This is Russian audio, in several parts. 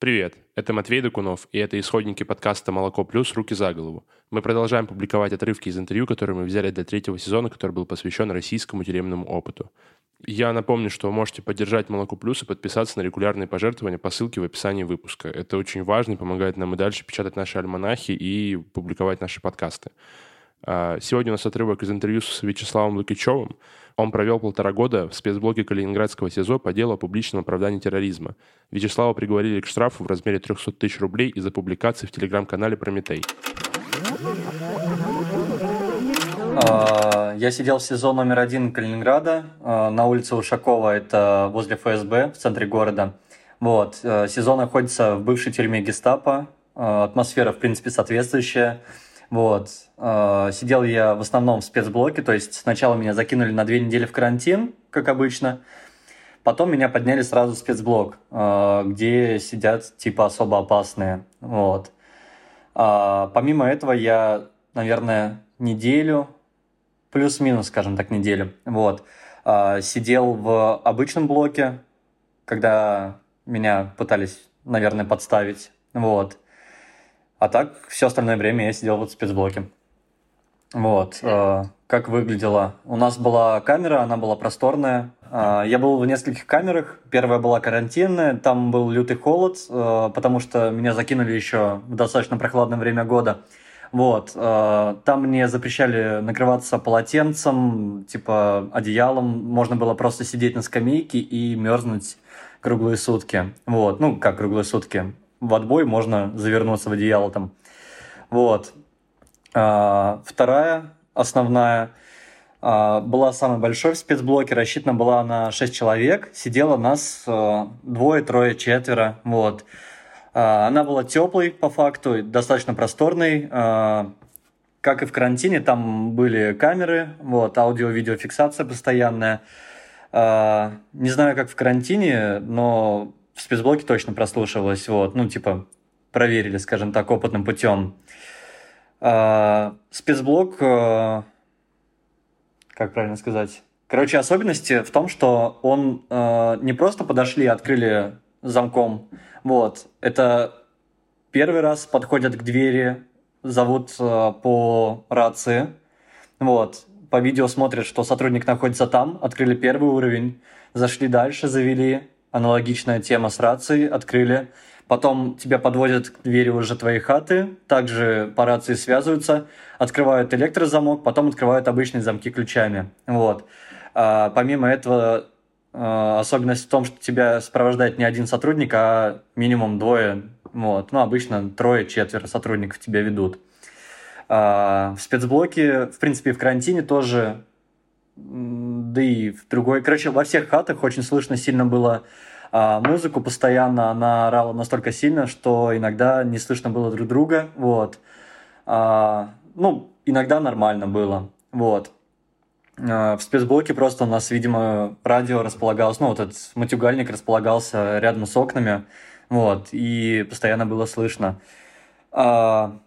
Привет, это Матвей Докунов, и это исходники подкаста «Молоко плюс. Руки за голову». Мы продолжаем публиковать отрывки из интервью, которые мы взяли для третьего сезона, который был посвящен российскому тюремному опыту. Я напомню, что вы можете поддержать «Молоко плюс» и подписаться на регулярные пожертвования по ссылке в описании выпуска. Это очень важно и помогает нам и дальше печатать наши альманахи и публиковать наши подкасты. А, сегодня у нас отрывок из интервью с Вячеславом Лукичевым. Он провел полтора года в спецблоке Калининградского СИЗО по делу о публичном оправдании терроризма. Вячеслава приговорили к штрафу в размере 300 тысяч рублей из-за публикации в телеграм-канале «Прометей». А, я сидел в СИЗО номер один Калининграда а, на улице Ушакова, это возле ФСБ в центре города. Вот. СИЗО находится в бывшей тюрьме гестапо. Атмосфера, в принципе, соответствующая. Вот. Э, сидел я в основном в спецблоке, то есть сначала меня закинули на две недели в карантин, как обычно. Потом меня подняли сразу в спецблок, э, где сидят типа особо опасные. Вот. А, помимо этого я, наверное, неделю, плюс-минус, скажем так, неделю, вот, сидел в обычном блоке, когда меня пытались, наверное, подставить. Вот. А так, все остальное время я сидел вот в спецблоке. Вот. Э, как выглядело? У нас была камера, она была просторная. Э, я был в нескольких камерах. Первая была карантинная, там был лютый холод, э, потому что меня закинули еще в достаточно прохладное время года. Вот. Там мне запрещали накрываться полотенцем, типа одеялом. Можно было просто сидеть на скамейке и мерзнуть круглые сутки. Вот. Ну, как круглые сутки в отбой можно завернуться в одеяло там. Вот. А, вторая, основная, а, была самой большой в спецблоке, рассчитана была на 6 человек, сидело нас а, двое, трое, четверо, вот. А, она была теплой по факту, достаточно просторной, а, как и в карантине, там были камеры, вот, аудио-видеофиксация постоянная. А, не знаю, как в карантине, но в спецблоке точно прослушивалось, вот, ну, типа, проверили, скажем так, опытным путем. А, спецблок, а, как правильно сказать, короче, особенности в том, что он а, не просто подошли и открыли замком, вот, это первый раз подходят к двери, зовут а, по рации, вот, по видео смотрят, что сотрудник находится там, открыли первый уровень, зашли дальше, завели, аналогичная тема с рацией, открыли. Потом тебя подводят к двери уже твоей хаты, также по рации связываются, открывают электрозамок, потом открывают обычные замки ключами. Вот. А, помимо этого, а, особенность в том, что тебя сопровождает не один сотрудник, а минимум двое. Вот. Ну, обычно трое-четверо сотрудников тебя ведут. А, в спецблоке, в принципе, в карантине тоже да и в другой... Короче, во всех хатах очень слышно сильно было а, музыку постоянно. Она орала настолько сильно, что иногда не слышно было друг друга. Вот. А, ну, иногда нормально было. Вот. А, в спецблоке просто у нас, видимо, радио располагалось, ну, вот этот матюгальник располагался рядом с окнами, вот, и постоянно было слышно. А,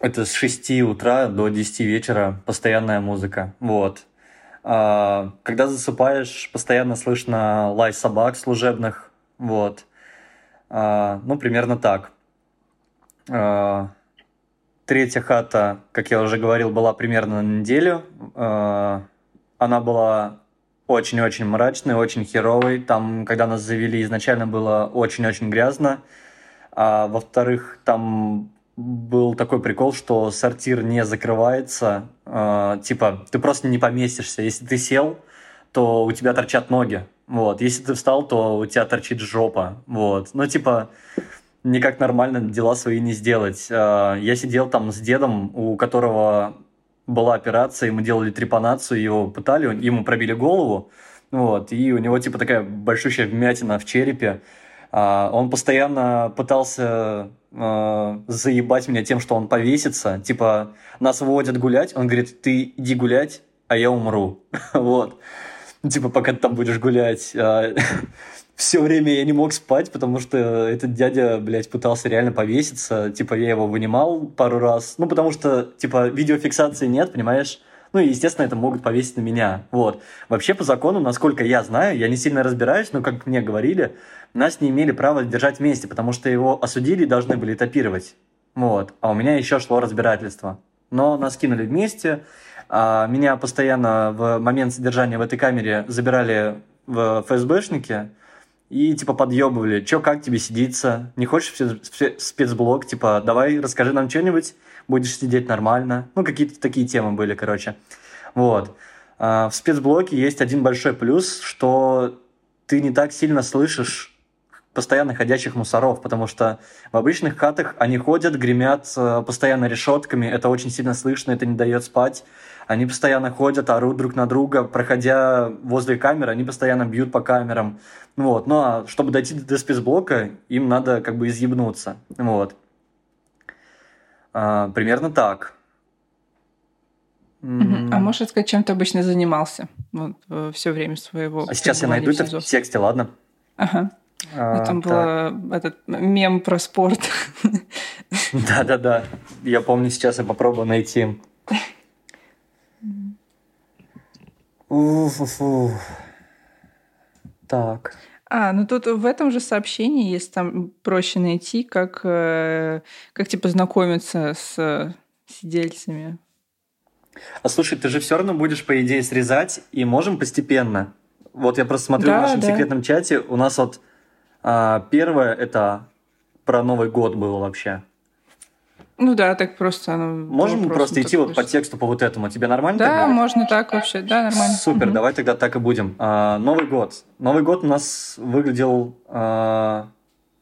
это с 6 утра до 10 вечера постоянная музыка, вот. А, когда засыпаешь, постоянно слышно лай собак служебных. Вот. А, ну, примерно так. А, третья хата, как я уже говорил, была примерно на неделю. Она была очень-очень мрачной, очень херовой. Там, когда нас завели, изначально было очень-очень грязно. А во-вторых, там был такой прикол, что сортир не закрывается. Э, типа, ты просто не поместишься. Если ты сел, то у тебя торчат ноги. Вот. Если ты встал, то у тебя торчит жопа. Вот. Ну, типа, никак нормально дела свои не сделать. Э, я сидел там с дедом, у которого была операция, ему делали трепанацию, его пытали, ему пробили голову. Вот, и у него типа такая большущая вмятина в черепе. А, он постоянно пытался а, заебать меня тем, что он повесится. Типа, нас выводят гулять, он говорит, ты иди гулять, а я умру. вот. Типа, пока ты там будешь гулять. А, Все время я не мог спать, потому что этот дядя, блядь, пытался реально повеситься. Типа, я его вынимал пару раз. Ну, потому что, типа, видеофиксации нет, понимаешь? Ну и, естественно, это могут повесить на меня. Вот. Вообще, по закону, насколько я знаю, я не сильно разбираюсь, но как мне говорили, нас не имели права держать вместе, потому что его осудили и должны были этапировать. Вот. А у меня еще шло разбирательство. Но нас кинули вместе. А меня постоянно в момент содержания в этой камере забирали в ФСБшники и типа подъебывали, чё, как тебе сидится, не хочешь в спецблок, типа, давай расскажи нам что-нибудь, будешь сидеть нормально. Ну, какие-то такие темы были, короче. Вот. А в спецблоке есть один большой плюс, что ты не так сильно слышишь постоянно ходящих мусоров, потому что в обычных хатах они ходят, гремят э, постоянно решетками, это очень сильно слышно, это не дает спать. Они постоянно ходят, орут друг на друга, проходя возле камер, они постоянно бьют по камерам. Вот. Ну а чтобы дойти до спецблока, им надо как бы изъебнуться. Вот. А, примерно так. А можешь сказать, чем ты обычно занимался вот, все время своего? А сейчас я найду это в тексте, ладно? Ага. А, там был этот мем про спорт. Да-да-да. Я помню, сейчас я попробую найти. Уф-фу. Так. А, ну тут в этом же сообщении, есть там проще найти, как, э, как типа знакомиться с сидельцами. А слушай, ты же все равно будешь, по идее, срезать, и можем постепенно. Вот я просто смотрю да, в нашем да. секретном чате, у нас вот а, первое это про Новый год было вообще. Ну да, так просто. Можем просто идти вот по тексту по вот этому. Тебе нормально? Да, тогда? можно так вообще. Да, нормально. Супер, угу. давай тогда так и будем. А, Новый год. Новый год у нас выглядел а,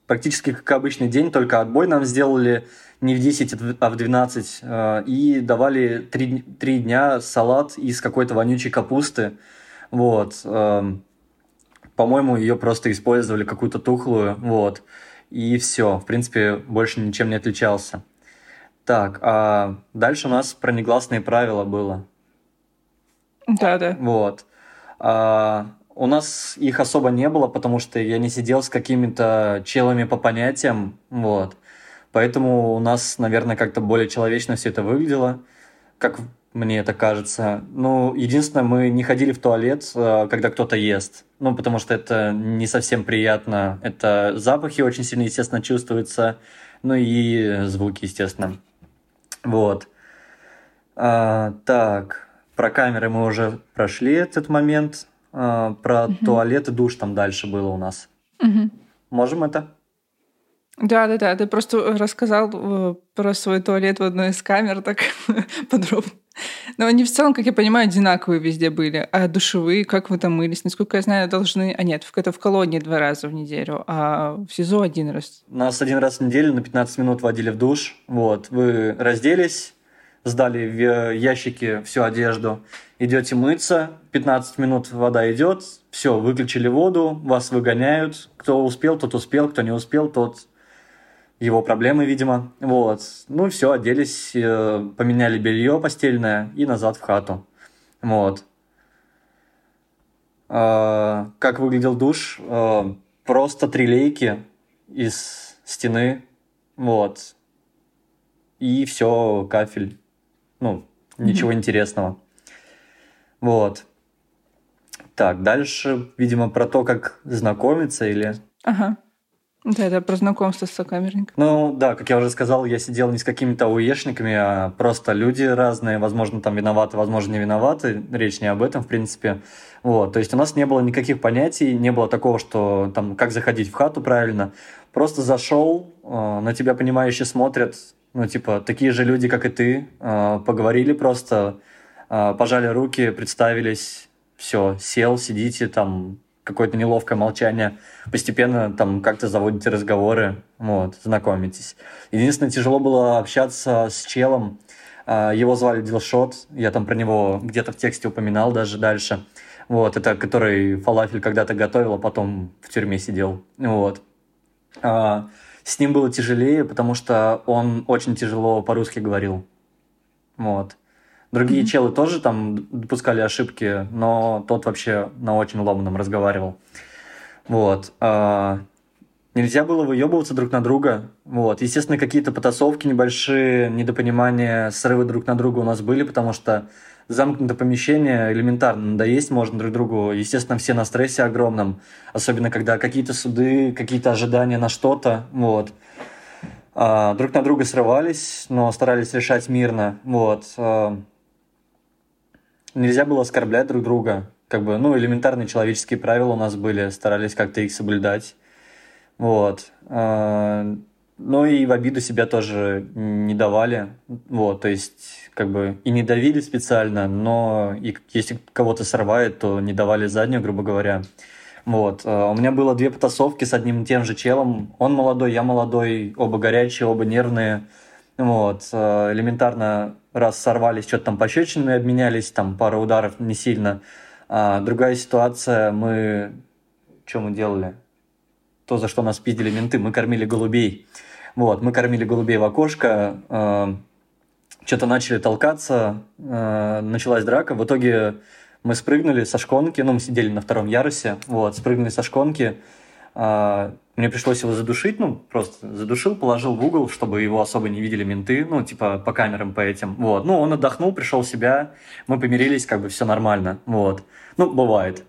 практически как обычный день, только отбой нам сделали не в 10, а в 12. А, и давали 3, 3 дня салат из какой-то вонючей капусты. Вот. А, по-моему, ее просто использовали какую-то тухлую, вот. И все, в принципе, больше ничем не отличался. Так, а дальше у нас про негласные правила было. Да, да. Вот. А, у нас их особо не было, потому что я не сидел с какими-то челами по понятиям, вот. Поэтому у нас, наверное, как-то более человечно все это выглядело, как мне это кажется. Ну, единственное, мы не ходили в туалет, э, когда кто-то ест. Ну, потому что это не совсем приятно. Это запахи очень сильно, естественно, чувствуются. Ну и звуки, естественно. Вот. А, так, про камеры мы уже прошли этот момент. А, про угу. туалет и душ там дальше было у нас. Угу. Можем это? Да, да, да. Ты просто рассказал э, про свой туалет в одной из камер так подробно. Но они в целом, как я понимаю, одинаковые везде были. А душевые, как вы там мылись? Насколько я знаю, должны... А нет, это в колонии два раза в неделю, а в СИЗО один раз. Нас один раз в неделю на 15 минут водили в душ. Вот. Вы разделись, сдали в ящики всю одежду, идете мыться, 15 минут вода идет, все, выключили воду, вас выгоняют. Кто успел, тот успел, кто не успел, тот его проблемы, видимо. Вот. Ну все, оделись, э, поменяли белье постельное и назад в хату. Вот. А, как выглядел душ? А, просто три лейки из стены. Вот. И все, кафель. Ну, ничего mm-hmm. интересного. Вот. Так, дальше, видимо, про то, как знакомиться или... Ага. Да, это про знакомство с сокамерником. Ну да, как я уже сказал, я сидел не с какими-то уешниками, а просто люди разные, возможно, там виноваты, возможно, не виноваты. Речь не об этом, в принципе. Вот, то есть у нас не было никаких понятий, не было такого, что там как заходить в хату правильно. Просто зашел, э, на тебя понимающе смотрят, ну типа такие же люди, как и ты, э, поговорили просто, э, пожали руки, представились, все, сел, сидите там, какое-то неловкое молчание. Постепенно там как-то заводите разговоры, вот, знакомитесь. Единственное, тяжело было общаться с челом. А, его звали Дилшот, я там про него где-то в тексте упоминал даже дальше. Вот, это который фалафель когда-то готовил, а потом в тюрьме сидел. Вот. А, с ним было тяжелее, потому что он очень тяжело по-русски говорил. Вот. Другие mm-hmm. челы тоже там допускали ошибки, но тот вообще на очень ломаном разговаривал. Вот. А, Нельзя было выебываться друг на друга. Вот. Естественно, какие-то потасовки небольшие, недопонимания, срывы друг на друга у нас были, потому что замкнутое помещение элементарно надоесть можно друг другу. Естественно, все на стрессе огромном. Особенно, когда какие-то суды, какие-то ожидания на что-то. Вот. А, друг на друга срывались, но старались решать мирно. Вот. А, нельзя было оскорблять друг друга. Как бы, ну, элементарные человеческие правила у нас были, старались как-то их соблюдать. Вот. А, ну и в обиду себя тоже не давали. Вот, то есть, как бы и не давили специально, но и если кого-то срывает, то не давали заднюю, грубо говоря. Вот. А, у меня было две потасовки с одним и тем же челом. Он молодой, я молодой, оба горячие, оба нервные. Вот. А, элементарно раз сорвались, что-то там пощечинами обменялись, там пару ударов не сильно. А другая ситуация, мы... Что мы делали? то, за что нас пиздили менты, мы кормили голубей. Вот, мы кормили голубей в окошко, э, что-то начали толкаться, э, началась драка. В итоге мы спрыгнули со шконки, ну, мы сидели на втором ярусе, вот, спрыгнули со шконки. Э, мне пришлось его задушить, ну, просто задушил, положил в угол, чтобы его особо не видели менты, ну, типа по камерам, по этим. Вот, ну, он отдохнул, пришел в себя, мы помирились, как бы все нормально, вот. Ну, бывает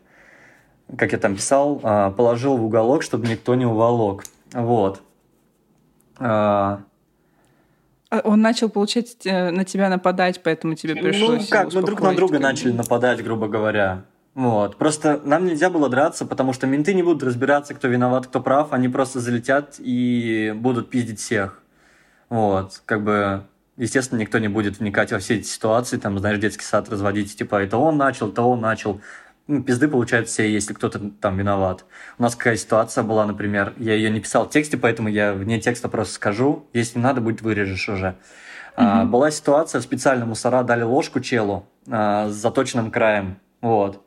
как я там писал, а, положил в уголок, чтобы никто не уволок. Вот. А, а он начал, получать э, на тебя нападать, поэтому тебе ну, пришлось... Ну как, мы друг на друга начали нападать, грубо говоря. Вот. Просто нам нельзя было драться, потому что менты не будут разбираться, кто виноват, кто прав. Они просто залетят и будут пиздить всех. Вот. Как бы, естественно, никто не будет вникать во все эти ситуации. Там, знаешь, детский сад разводить. Типа, это он начал, это он начал ну, пизды получают все, если кто-то там виноват. У нас какая ситуация была, например, я ее не писал в тексте, поэтому я вне текста просто скажу. Если не надо будет, вырежешь уже. Mm-hmm. А, была ситуация, специально мусора дали ложку челу а, с заточенным краем. Вот.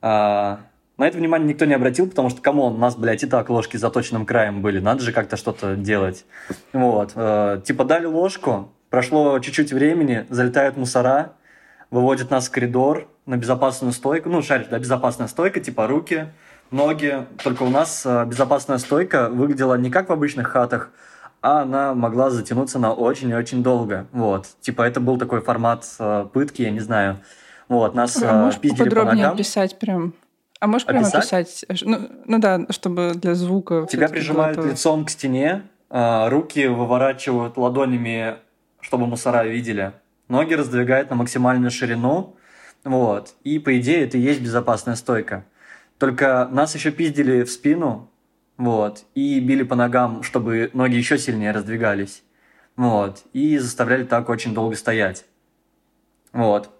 А, на это внимание никто не обратил, потому что, кому у нас, блядь, и так ложки с заточенным краем были. Надо же как-то что-то делать. Вот. А, типа дали ложку, прошло чуть-чуть времени, залетают мусора, выводят нас в коридор, на безопасную стойку, ну, шаришь, да, безопасная стойка, типа руки, ноги. Только у нас э, безопасная стойка выглядела не как в обычных хатах, а она могла затянуться на очень и очень долго. Вот. Типа это был такой формат э, пытки, я не знаю. Вот, нас а э, можешь пиздили по ногам. описать прям? А можешь прямо описать? Ну, ну да, чтобы для звука. Тебя прижимают было... лицом к стене, руки выворачивают ладонями, чтобы мусора видели. Ноги раздвигают на максимальную ширину, вот. И, по идее, это и есть безопасная стойка. Только нас еще пиздили в спину, вот, и били по ногам, чтобы ноги еще сильнее раздвигались. Вот. И заставляли так очень долго стоять. Вот.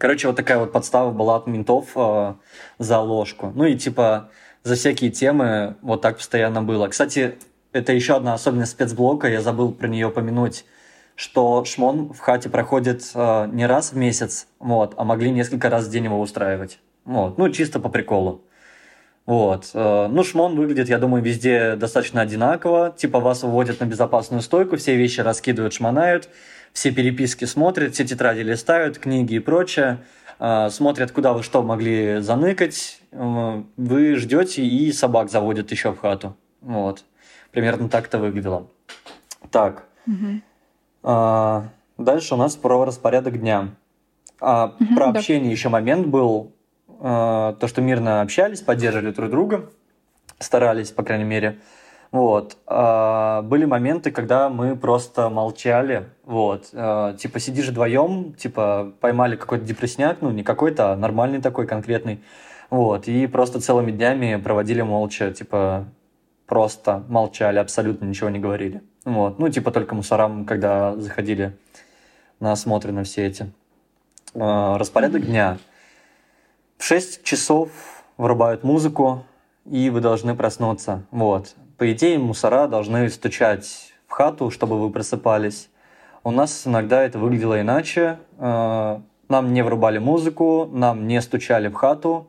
Короче, вот такая вот подстава была от ментов э, за ложку. Ну и типа за всякие темы вот так постоянно было. Кстати, это еще одна особенность спецблока, я забыл про нее упомянуть что шмон в хате проходит э, не раз в месяц, вот, а могли несколько раз в день его устраивать. Вот, ну, чисто по приколу. Вот. Э, ну, шмон выглядит, я думаю, везде достаточно одинаково. Типа вас выводят на безопасную стойку, все вещи раскидывают, шмонают, все переписки смотрят, все тетради листают, книги и прочее. Э, смотрят, куда вы что могли заныкать. Э, вы ждете, и собак заводят еще в хату. Вот. Примерно так это выглядело. Так. Угу. А, дальше у нас про распорядок дня. А, угу, про да. общение еще момент был. А, то, что мирно общались, поддерживали друг друга, старались, по крайней мере. Вот. А, были моменты, когда мы просто молчали. Вот. А, типа сидишь вдвоем, типа поймали какой-то депрессняк, ну не какой-то, а нормальный такой конкретный. Вот. И просто целыми днями проводили молча, типа просто молчали, абсолютно ничего не говорили. Вот. Ну, типа только мусорам, когда заходили на осмотры на все эти. Э, распорядок дня. В 6 часов вырубают музыку, и вы должны проснуться. Вот. По идее, мусора должны стучать в хату, чтобы вы просыпались. У нас иногда это выглядело иначе. Э, нам не врубали музыку, нам не стучали в хату.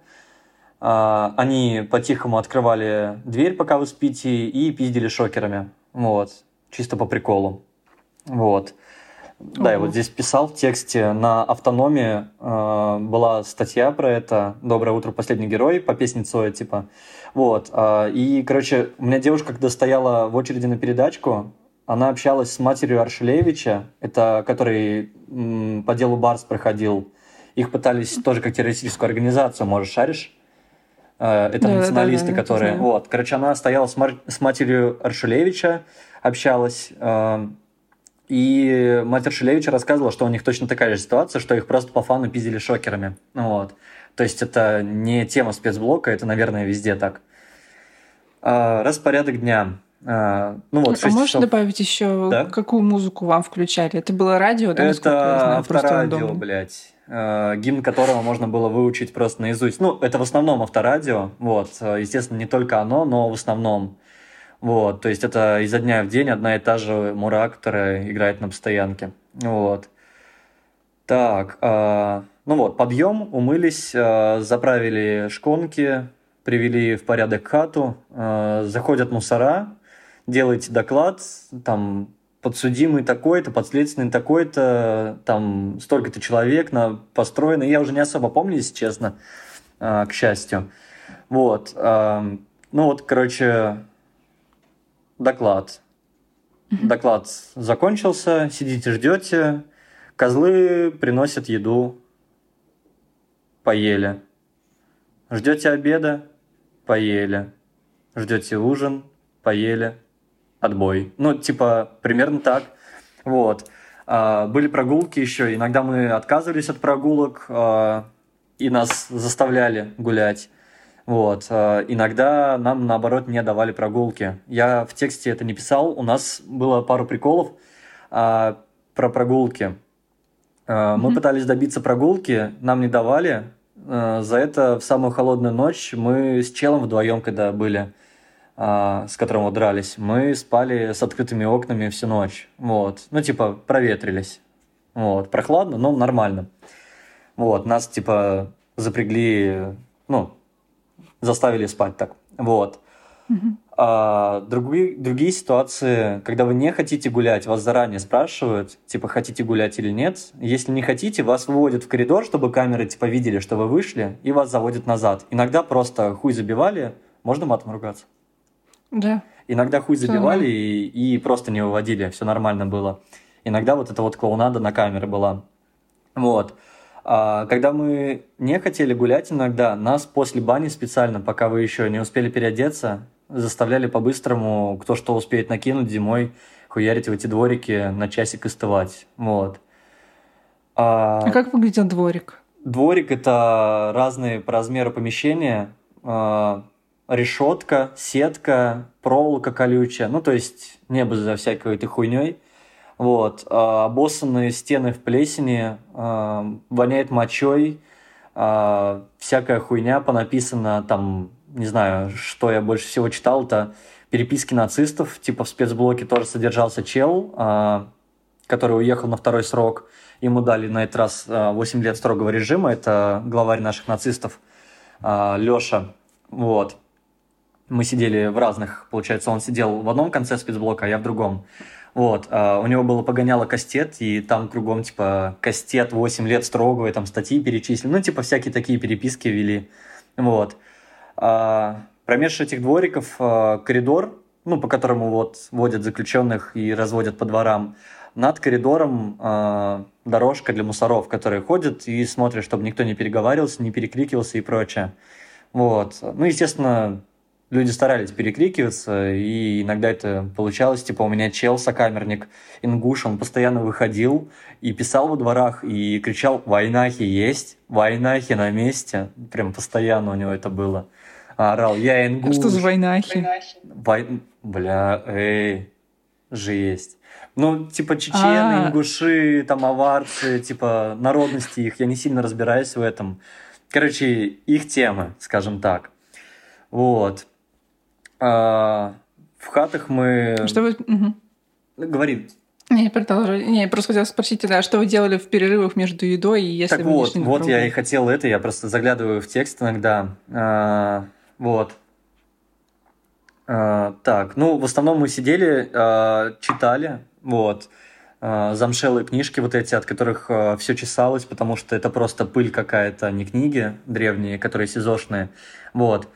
Э, они по-тихому открывали дверь, пока вы спите, и пиздили шокерами. Вот чисто по приколу. Вот. Да, я вот здесь писал в тексте на автономии э, была статья про это «Доброе утро, последний герой» по песне Цоя, типа. Вот. Э, и, короче, у меня девушка, когда стояла в очереди на передачку, она общалась с матерью Аршелевича, это который м, по делу Барс проходил. Их пытались тоже как террористическую организацию, может, шаришь? Э, это да, националисты, да, да, которые... Вот. Короче, она стояла с, мар... с матерью Аршелевича, общалась. Э, и мать Аршелевича рассказывала, что у них точно такая же ситуация, что их просто по фану пиздили шокерами. Вот. То есть это не тема спецблока, это, наверное, везде так. Э, распорядок дня. А, ну вот, а можешь часов. добавить еще, да? какую музыку вам включали? Это было радио, да, Это знаю, авторадио, блядь. Э, гимн которого можно было выучить просто наизусть. Ну, это в основном авторадио, вот. Естественно, не только оно, но в основном. Вот, то есть это изо дня в день одна и та же мура, которая играет на постоянке. Вот. Так, э, ну вот, подъем, умылись, э, заправили шконки, привели в порядок хату, э, заходят мусора, делаете доклад, там подсудимый такой-то, подследственный такой-то, там столько-то человек на построено. Я уже не особо помню, если честно, э, к счастью. Вот. Э, ну вот, короче, доклад. Доклад закончился, сидите, ждете. Козлы приносят еду. Поели. Ждете обеда? Поели. Ждете ужин? Поели отбой. Ну, типа, примерно так. Вот. А, были прогулки еще. Иногда мы отказывались от прогулок, а, и нас заставляли гулять. Вот. А, иногда нам, наоборот, не давали прогулки. Я в тексте это не писал. У нас было пару приколов про прогулки. А, мы mm-hmm. пытались добиться прогулки, нам не давали. А, за это в самую холодную ночь мы с челом вдвоем, когда были, а, с которым вот дрались, мы спали с открытыми окнами всю ночь. Вот. Ну, типа, проветрились. Вот. Прохладно, но нормально. Вот. Нас, типа, запрягли, ну, заставили спать так. Вот. А другие, другие ситуации, когда вы не хотите гулять, вас заранее спрашивают, типа, хотите гулять или нет. Если не хотите, вас выводят в коридор, чтобы камеры, типа, видели, что вы вышли, и вас заводят назад. Иногда просто хуй забивали, можно матом ругаться? Да. Иногда хуй забивали и, и просто не выводили, все нормально было. Иногда вот эта вот клоунада на камеры была. Вот. А когда мы не хотели гулять иногда, нас после бани специально, пока вы еще не успели переодеться, заставляли по-быстрому, кто что успеет накинуть зимой, хуярить в эти дворики на часик остывать. Вот. А, а как выглядел дворик? Дворик – это разные по размеру помещения. А, решетка, сетка, проволока колючая. Ну, то есть небо за всякой этой хуйней. Вот. А, обоссанные стены в плесени, а, воняет мочой, а, всякая хуйня понаписана там, не знаю, что я больше всего читал, это переписки нацистов, типа в спецблоке тоже содержался чел, а, который уехал на второй срок, ему дали на этот раз 8 а, лет строгого режима, это главарь наших нацистов а, Лёша, вот мы сидели в разных, получается, он сидел в одном конце спецблока, а я в другом. Вот, у него было погоняло кастет, и там кругом, типа, кастет 8 лет строгого, и там статьи перечислили, ну, типа, всякие такие переписки вели. Вот. А, промеж этих двориков а, коридор, ну, по которому вот водят заключенных и разводят по дворам, над коридором э, дорожка для мусоров, которые ходят и смотрят, чтобы никто не переговаривался, не перекрикивался и прочее. Вот. Ну, естественно, люди старались перекрикиваться, и иногда это получалось. Типа у меня чел, сокамерник, ингуш, он постоянно выходил и писал во дворах, и кричал «Войнахи есть! Войнахи на месте!» Прям постоянно у него это было. А орал «Я ингуш!» а Что за войнахи? Вой... Бля, эй, жесть. Ну, типа чечены, А-а-а. ингуши, там аварцы, типа народности их, я не сильно разбираюсь в этом. Короче, их темы, скажем так. Вот. А, в хатах мы... Что вы... Угу. Говори. Не, продолжай. Не, я просто хотела спросить, да, что вы делали в перерывах между едой и если так вы вот, вот я и хотел это, я просто заглядываю в текст иногда. А, вот. А, так, ну, в основном мы сидели, а, читали, вот. э, замшелые книжки вот эти, от которых э, все чесалось, потому что это просто пыль какая-то, не книги древние, которые сезошные. Вот.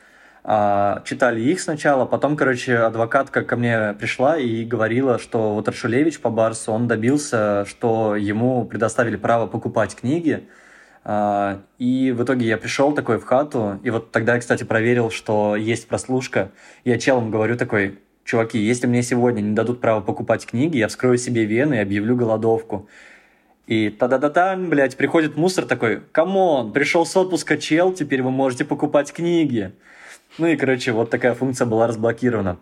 А, читали их сначала, потом, короче, адвокатка ко мне пришла и говорила, что вот Аршулевич по Барсу, он добился, что ему предоставили право покупать книги, а, и в итоге я пришел такой в хату, и вот тогда я, кстати, проверил, что есть прослушка. Я челом говорю такой, чуваки, если мне сегодня не дадут право покупать книги, я вскрою себе вены и объявлю голодовку. И та-да-да-та, блядь, приходит мусор такой, come on, пришел с отпуска чел, теперь вы можете покупать книги. Ну и, короче, вот такая функция была разблокирована.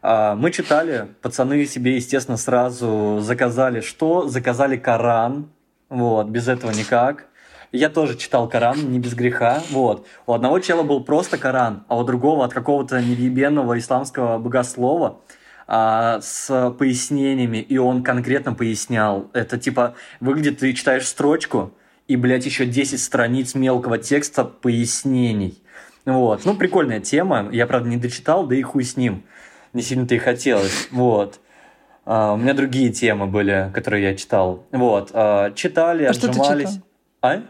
А, мы читали, пацаны себе, естественно, сразу заказали что? Заказали Коран, вот, без этого никак. Я тоже читал Коран, не без греха, вот. У одного чела был просто Коран, а у другого от какого-то невъебенного исламского богослова а, с пояснениями, и он конкретно пояснял. Это типа, выглядит, ты читаешь строчку, и, блядь, еще 10 страниц мелкого текста пояснений. Вот. Ну, прикольная тема. Я, правда, не дочитал, да и хуй с ним. Не сильно-то и хотелось. Вот. А, у меня другие темы были, которые я читал. Вот. А, читали, а отжимались. Что ты читал? А?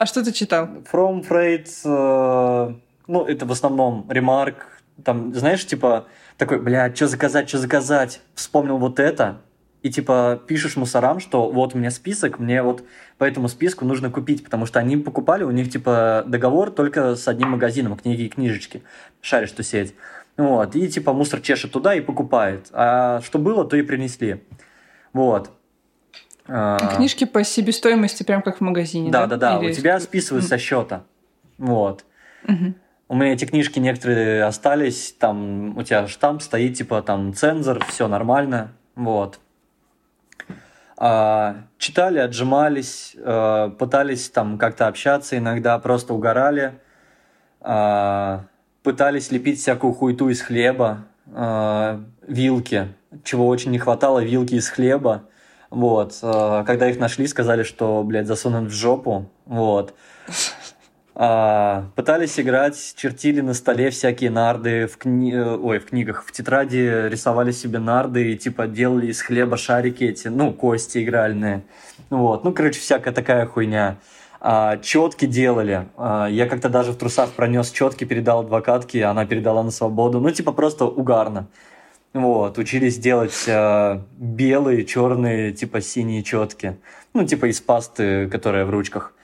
А что ты читал? From Freight, э, ну, это в основном ремарк. Там, знаешь, типа, такой, бля, что заказать, что заказать? Вспомнил вот это, и типа пишешь мусорам, что вот у меня список, мне вот по этому списку нужно купить, потому что они покупали, у них типа договор только с одним магазином, книги и книжечки, шаришь ту сеть. Вот, и типа мусор чешет туда и покупает. А что было, то и принесли. Вот. А, книжки по себестоимости, прям как в магазине. Да, да, да. Или... У тебя списывают со счета. Вот. Mm-hmm. У меня эти книжки некоторые остались, там у тебя штамп стоит, типа там цензор, все нормально. Вот. А, читали, отжимались, а, пытались там как-то общаться, иногда просто угорали, а, пытались лепить всякую хуйту из хлеба, вилки, чего очень не хватало, вилки из хлеба. Вот. Когда их нашли, сказали, что, блядь, засунут в жопу. Вот. А, пытались играть, чертили на столе всякие нарды в, кни... Ой, в книгах, в тетради рисовали себе нарды и типа делали из хлеба шарики эти, ну, кости игральные. Вот, ну, короче, всякая такая хуйня. А, четки делали. А, я как-то даже в трусах пронес четки, передал адвокатке, она передала на свободу. Ну, типа просто угарно. Вот, учились делать а, белые, черные, типа синие четки. Ну, типа из пасты, которая в ручках.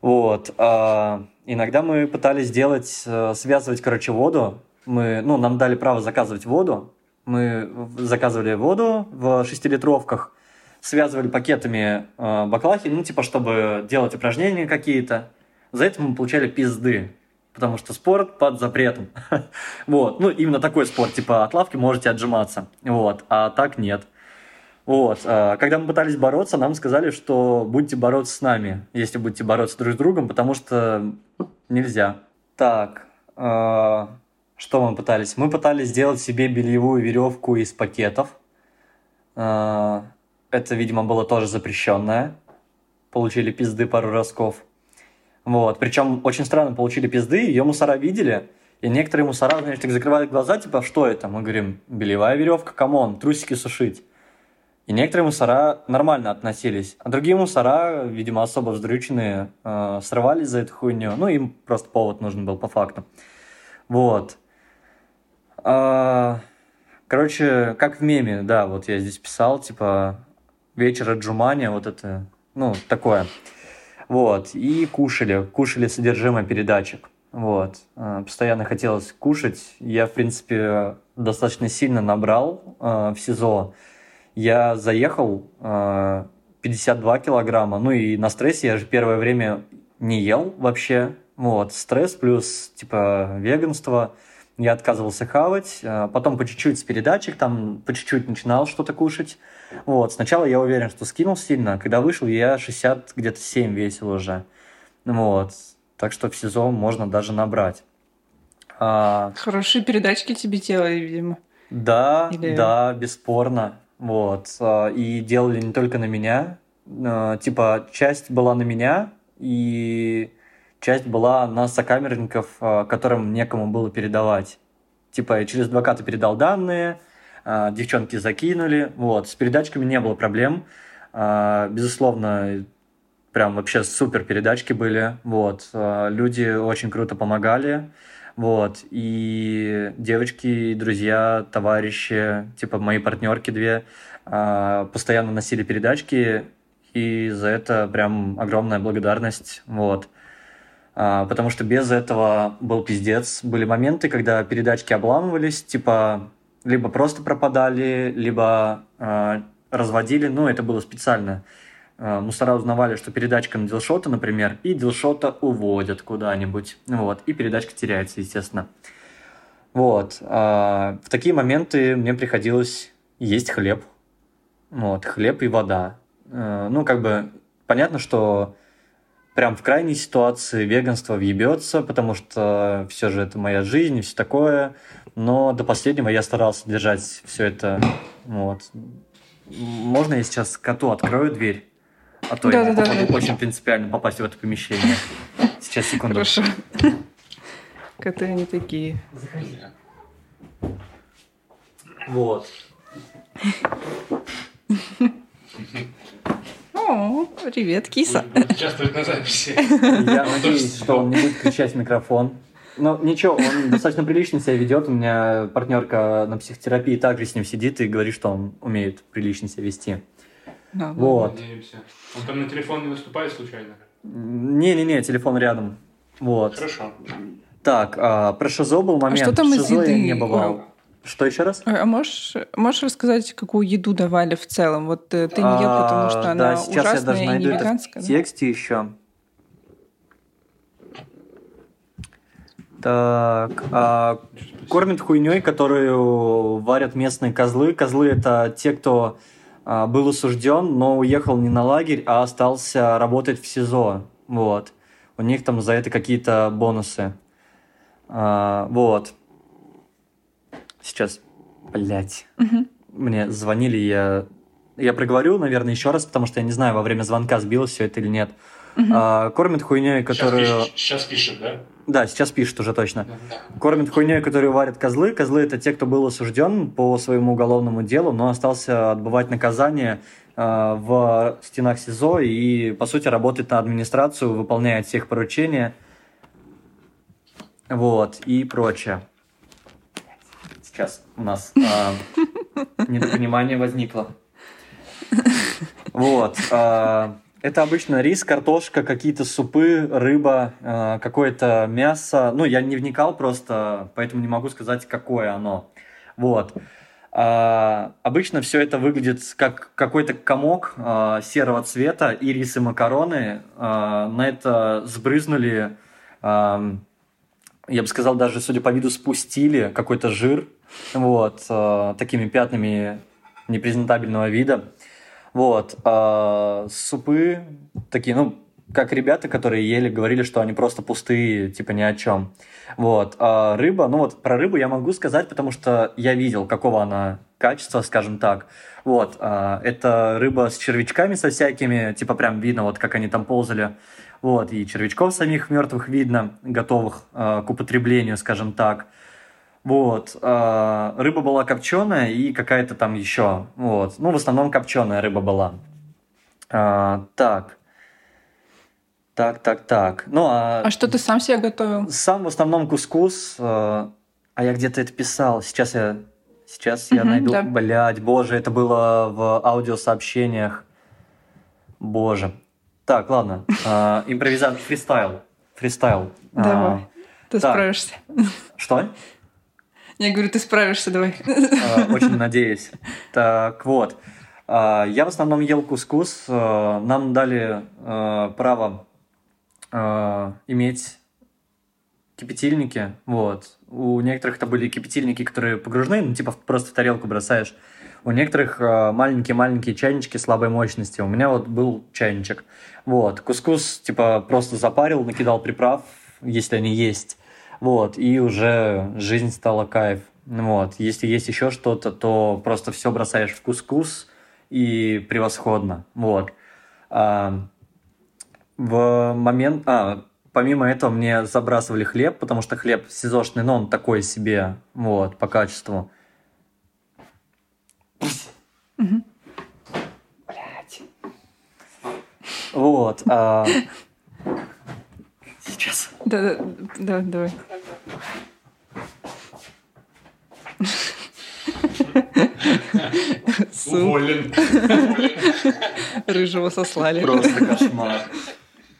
Вот. А, иногда мы пытались делать, э, связывать, короче, воду. Мы, ну, нам дали право заказывать воду. Мы заказывали воду в шестилитровках, связывали пакетами э, баклахи, ну, типа, чтобы делать упражнения какие-то. За это мы получали пизды, потому что спорт под запретом. вот, ну, именно такой спорт, типа, от лавки можете отжиматься, вот, а так нет. Вот. А, когда мы пытались бороться, нам сказали, что будете бороться с нами, если будете бороться друг с другом, потому что нельзя. Так, а, что мы пытались? Мы пытались сделать себе бельевую веревку из пакетов. А, это, видимо, было тоже запрещенное. Получили пизды пару разков. Вот. Причем очень странно получили пизды, ее мусора видели, и некоторые мусора, знаешь, так закрывают глаза, типа, что это? Мы говорим, бельевая веревка, come on, трусики сушить. И некоторые мусора нормально относились, а другие мусора, видимо, особо вздрюченные, э, срывались за эту хуйню. Ну, им просто повод нужен был по факту. Вот. А, короче, как в меме, да, вот я здесь писал, типа, вечер отжимания, вот это, ну, такое. Вот, и кушали, кушали содержимое передатчик. Вот, э, постоянно хотелось кушать. Я, в принципе, достаточно сильно набрал э, в СИЗО я заехал 52 э, килограмма, ну и на стрессе я же первое время не ел вообще, вот, стресс плюс, типа, веганство, я отказывался хавать, э, потом по чуть-чуть с передатчик, там по чуть-чуть начинал что-то кушать, вот, сначала я уверен, что скинул сильно, когда вышел, я 60, где-то 7 весил уже, вот, так что в СИЗО можно даже набрать. А... Хорошие передачки тебе делали, видимо. Да, Или... да, бесспорно. Вот. А, и делали не только на меня. А, типа, часть была на меня, и часть была на сокамерников, а, которым некому было передавать. Типа, через адвоката передал данные, а, девчонки закинули. Вот. С передачками не было проблем. А, безусловно, прям вообще супер передачки были. Вот. Люди очень круто помогали. Вот. И девочки, друзья, товарищи, типа мои партнерки две, постоянно носили передачки. И за это прям огромная благодарность. Вот. Потому что без этого был пиздец. Были моменты, когда передачки обламывались, типа либо просто пропадали, либо э, разводили. Ну, это было специально. Э, мусора узнавали, что передачка на дилшота, например, и дилшота уводят куда-нибудь. Вот, и передачка теряется, естественно. Вот. Э, в такие моменты мне приходилось есть хлеб. Вот, хлеб и вода. Э, ну, как бы, понятно, что прям в крайней ситуации веганство въебется, потому что все же это моя жизнь и все такое. Но до последнего я старался держать все это. Вот. Можно я сейчас коту открою дверь? А то да, я да, да, очень принципиально попасть в это помещение. Сейчас, секунду. Хорошо. Коты они такие. Заходи. Вот. О, привет, киса. Участвует на записи. Я надеюсь, что он не будет кричать в микрофон. Но ничего, он достаточно прилично себя ведет. У меня партнерка на психотерапии также с ним сидит и говорит, что он умеет прилично себя вести. Да, вот. Надеемся. Он там на телефон не выступает случайно? Не-не-не, телефон рядом. Вот. Хорошо. Так, а, про ШИЗО был момент. А что там из еды? не бывал. Что еще раз? А можешь, можешь рассказать, какую еду давали в целом? Вот э, ты не ел, потому что а, она да, сейчас ужасная я даже найду и не веганская. в тексте еще. Так, а, кормят хуйней, которую варят местные козлы. Козлы это те, кто а, был осужден, но уехал не на лагерь, а остался работать в СИЗО. Вот. У них там за это какие-то бонусы. А, вот. Сейчас, блядь, угу. мне звонили, я... Я проговорю, наверное, еще раз, потому что я не знаю, во время звонка сбилось все это или нет. Угу. А, кормят хуйней, которую... Сейчас пишет, сейчас пишет, да? Да, сейчас пишет уже точно. Кормят хуйней, которую варят козлы. Козлы – это те, кто был осужден по своему уголовному делу, но остался отбывать наказание э, в стенах СИЗО и, по сути, работает на администрацию, выполняет всех поручения. Вот, и прочее сейчас у нас э, недопонимание возникло. Вот. Э, это обычно рис, картошка, какие-то супы, рыба, э, какое-то мясо. Ну, я не вникал просто, поэтому не могу сказать, какое оно. Вот. Uh, обычно все это выглядит как какой-то комок uh, серого цвета и рис и макароны. Uh, на это сбрызнули, я бы сказал, даже судя по виду, спустили какой-то жир вот, э, такими пятнами непрезентабельного вида. Вот, э, супы такие, ну, как ребята, которые ели, говорили, что они просто пустые, типа ни о чем. Вот. А рыба, ну вот про рыбу я могу сказать, потому что я видел, какого она качества, скажем так. Вот. А, это рыба с червячками со всякими, типа прям видно, вот как они там ползали. Вот. И червячков самих мертвых видно, готовых а, к употреблению, скажем так. Вот. Э, рыба была копченая и какая-то там еще. Вот. Ну, в основном копченая рыба была. Э, так. Так, так, так. Ну, а... а что ты сам себе готовил? Сам в основном кускус. Э, а я где-то это писал. Сейчас я, сейчас я найду. Да. Блядь, боже, это было в аудиосообщениях. Боже. Так, ладно. Э, импровизация, фристайл. Фристайл. Давай. Ты так. справишься. Что? Я говорю, ты справишься, давай. А, очень надеюсь. Так вот, а, я в основном ел кускус. А, нам дали право иметь кипятильники. Вот. У некоторых это были кипятильники, которые погружены, ну, типа просто в тарелку бросаешь. У некоторых маленькие-маленькие чайнички слабой мощности. У меня вот был чайничек. Вот. Кускус, типа, просто запарил, накидал приправ, если они есть вот, и уже жизнь стала кайф. Вот, если есть еще что-то, то просто все бросаешь в кускус и превосходно, вот. А, в момент, а, помимо этого мне забрасывали хлеб, потому что хлеб сезошный, но он такой себе, вот, по качеству. Вот. А, да, да, да, давай. Уволен. рыжего сослали. Просто кошмар.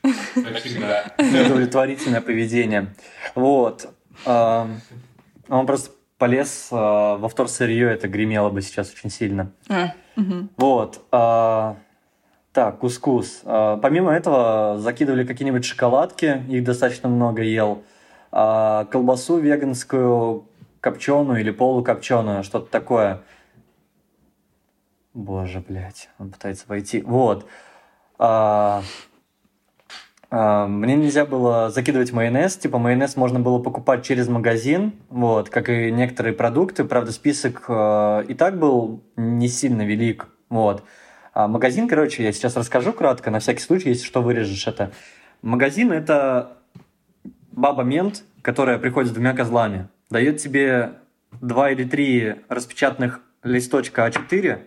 Как всегда. Неудовлетворительное поведение. Вот. А, Он просто полез а, во вторсырье, это гремело бы сейчас очень сильно. А. Вот. Так, кускус. А, Помимо этого закидывали какие-нибудь шоколадки, их достаточно много ел. А, Колбасу веганскую, копченую или полукопченую, что-то такое. Боже, блядь, он пытается войти. Вот. А, Мне нельзя было закидывать майонез. Типа майонез можно было покупать через магазин, вот, как и некоторые продукты. Правда, список и так был не сильно велик. Вот. А магазин, короче, я сейчас расскажу кратко, на всякий случай, если что, вырежешь это. Магазин – это баба-мент, которая приходит с двумя козлами, дает тебе два или три распечатанных листочка А4,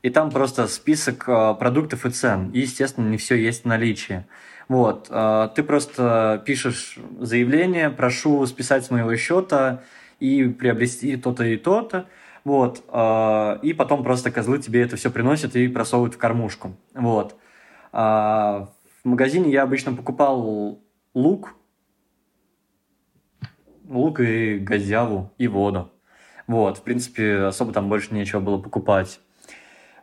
и там просто список э, продуктов и цен. И, естественно, не все есть в наличии. Вот. э, Ты просто пишешь заявление, прошу списать с моего счета и приобрести то-то и то-то. Вот. э, И потом просто козлы тебе это все приносят и просовывают в кормушку. Вот. А В магазине я обычно покупал лук, лук и газяву, и воду. Вот, в принципе, особо там больше нечего было покупать.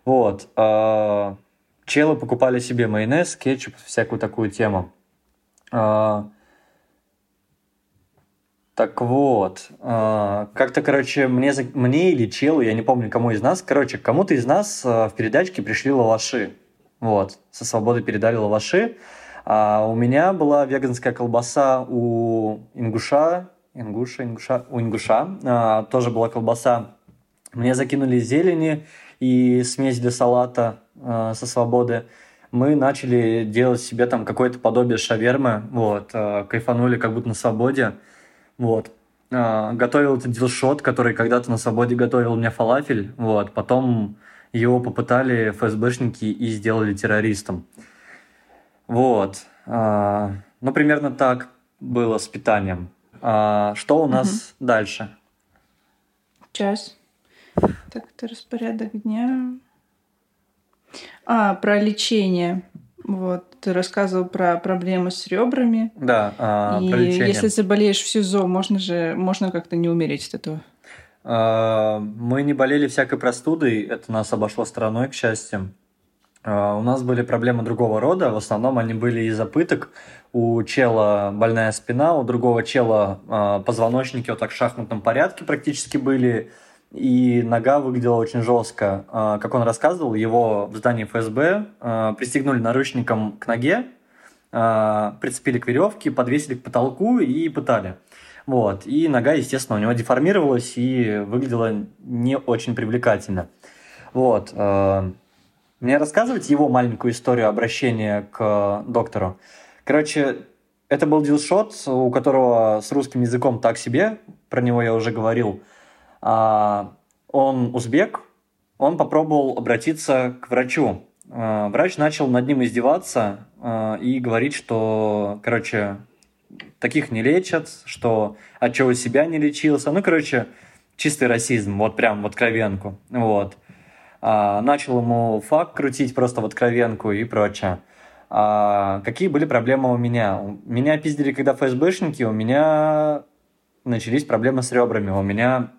Вот. а, Челы покупали себе майонез, кетчуп, всякую такую тему. Так вот, а, как-то, короче, мне, мне или челу, я не помню, кому из нас, короче, кому-то из нас а, в передачке пришли лаваши. Вот, со свободы передали лаваши. А у меня была веганская колбаса у ингуша, ингуша, ингуша, у ингуша, а, тоже была колбаса. Мне закинули зелени и смесь для салата а, со свободы. Мы начали делать себе там какое-то подобие шавермы, вот, а, кайфанули как будто на свободе, вот. А, Готовил этот дилшот, который когда-то на свободе готовил мне фалафель, вот, потом его попытали ФСБшники и сделали террористом. Вот. А, Ну, примерно так было с питанием. А, Что у нас дальше? Час. Так, это распорядок дня. А, про лечение. Вот, ты рассказывал про проблемы с ребрами. Да, а, и про лечение. если заболеешь в СИЗО, можно же можно как-то не умереть от этого. А, Мы не болели всякой простудой, это нас обошло стороной, к счастью. А, У нас были проблемы другого рода, в основном они были из-за пыток. У чела больная спина, у другого чела а, позвоночники вот так в шахматном порядке практически были, и нога выглядела очень жестко. А, Как он рассказывал, его в здании ФСБ а, пристегнули наручником к ноге, а, прицепили к веревке, подвесили к потолку и пытали. Вот. И нога, естественно, у него деформировалась и выглядела не очень привлекательно. Вот. Мне рассказывать его маленькую историю обращения к доктору. Короче, это был дилшот, у которого с русским языком так себе, про него я уже говорил. А, Он узбек, он попробовал обратиться к врачу. А, Врач начал над ним издеваться а, и говорить, что, короче, таких не лечат, что от чего себя не лечился. Ну, короче, чистый расизм, вот прям в откровенку. Вот. Начал ему факт крутить просто в откровенку и прочее. А, какие были проблемы у меня? Меня пиздили, когда ФСБшники, у меня начались проблемы с ребрами, у меня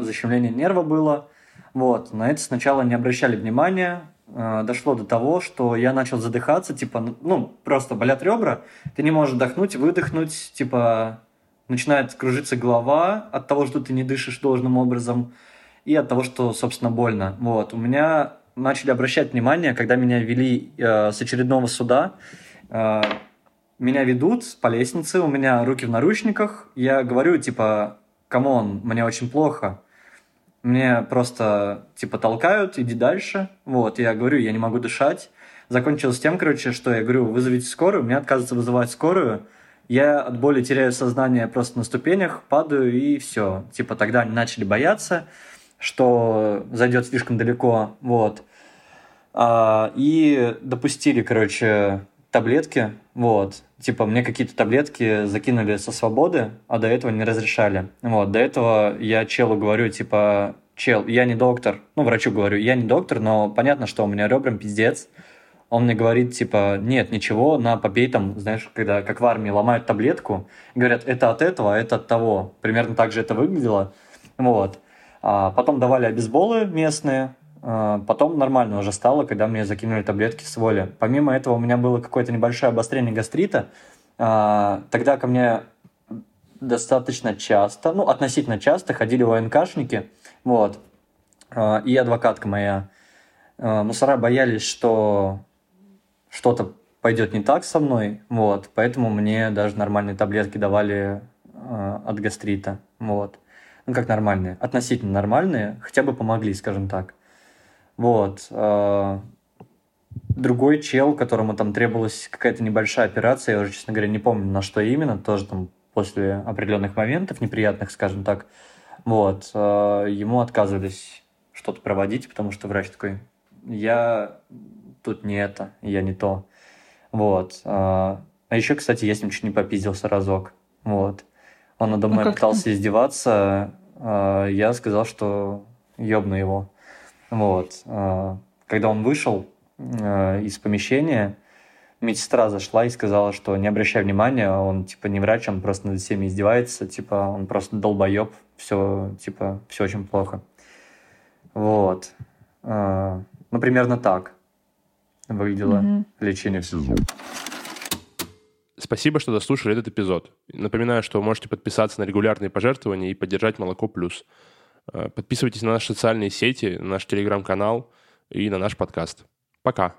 защемление нерва было. Вот. На это сначала не обращали внимания. А, дошло до того, что я начал задыхаться, типа, ну, просто болят ребра, ты не можешь вдохнуть, выдохнуть, типа, начинает кружиться голова от того, что ты не дышишь должным образом, и от того, что, собственно, больно. Вот. У меня начали обращать внимание, когда меня вели э, с очередного суда, э, меня ведут по лестнице, у меня руки в наручниках, я говорю, типа, come on, мне очень плохо, мне просто, типа, толкают, иди дальше. Вот, я говорю, я не могу дышать. Закончилось тем, короче, что я говорю, вызовите скорую, мне отказывается вызывать скорую. Я от боли теряю сознание просто на ступенях, падаю и все. Типа, тогда они начали бояться, что зайдет слишком далеко. Вот. А, и допустили, короче, таблетки, вот. Типа, мне какие-то таблетки закинули со свободы, а до этого не разрешали. Вот, до этого я челу говорю, типа, чел, я не доктор. Ну, врачу говорю, я не доктор, но понятно, что у меня ребрам пиздец. Он мне говорит, типа, нет, ничего, на попей там, знаешь, когда, как в армии, ломают таблетку, говорят, это от этого, а это от того. Примерно так же это выглядело. Вот. А потом давали обезболы местные, потом нормально уже стало, когда мне закинули таблетки с воли. Помимо этого у меня было какое-то небольшое обострение гастрита. А, тогда ко мне достаточно часто, ну, относительно часто ходили ВНКшники, вот, а, и адвокатка моя. Мусора боялись, что что-то пойдет не так со мной, вот, поэтому мне даже нормальные таблетки давали от гастрита, вот ну как нормальные, относительно нормальные, хотя бы помогли, скажем так. Вот. А, другой чел, которому там требовалась какая-то небольшая операция, я уже, честно говоря, не помню, на что именно, тоже там после определенных моментов неприятных, скажем так, вот, а, ему отказывались что-то проводить, потому что врач такой, я тут не это, я не то. Вот. А, а еще, кстати, я с ним чуть не попиздился разок. Вот. Он надо ну, мной ну, пытался издеваться. А, я сказал, что ёбну его. Вот. А, когда он вышел а, из помещения, медсестра зашла и сказала, что не обращай внимания, он типа не врач, он просто над всеми издевается, типа он просто долбоеб, все типа все очень плохо. Вот. Ну, примерно так выглядело mm-hmm. лечение в СИЗО. Спасибо, что дослушали этот эпизод. Напоминаю, что вы можете подписаться на регулярные пожертвования и поддержать Молоко Плюс. Э, подписывайтесь на наши социальные сети, на наш телеграм-канал и на наш подкаст. Пока.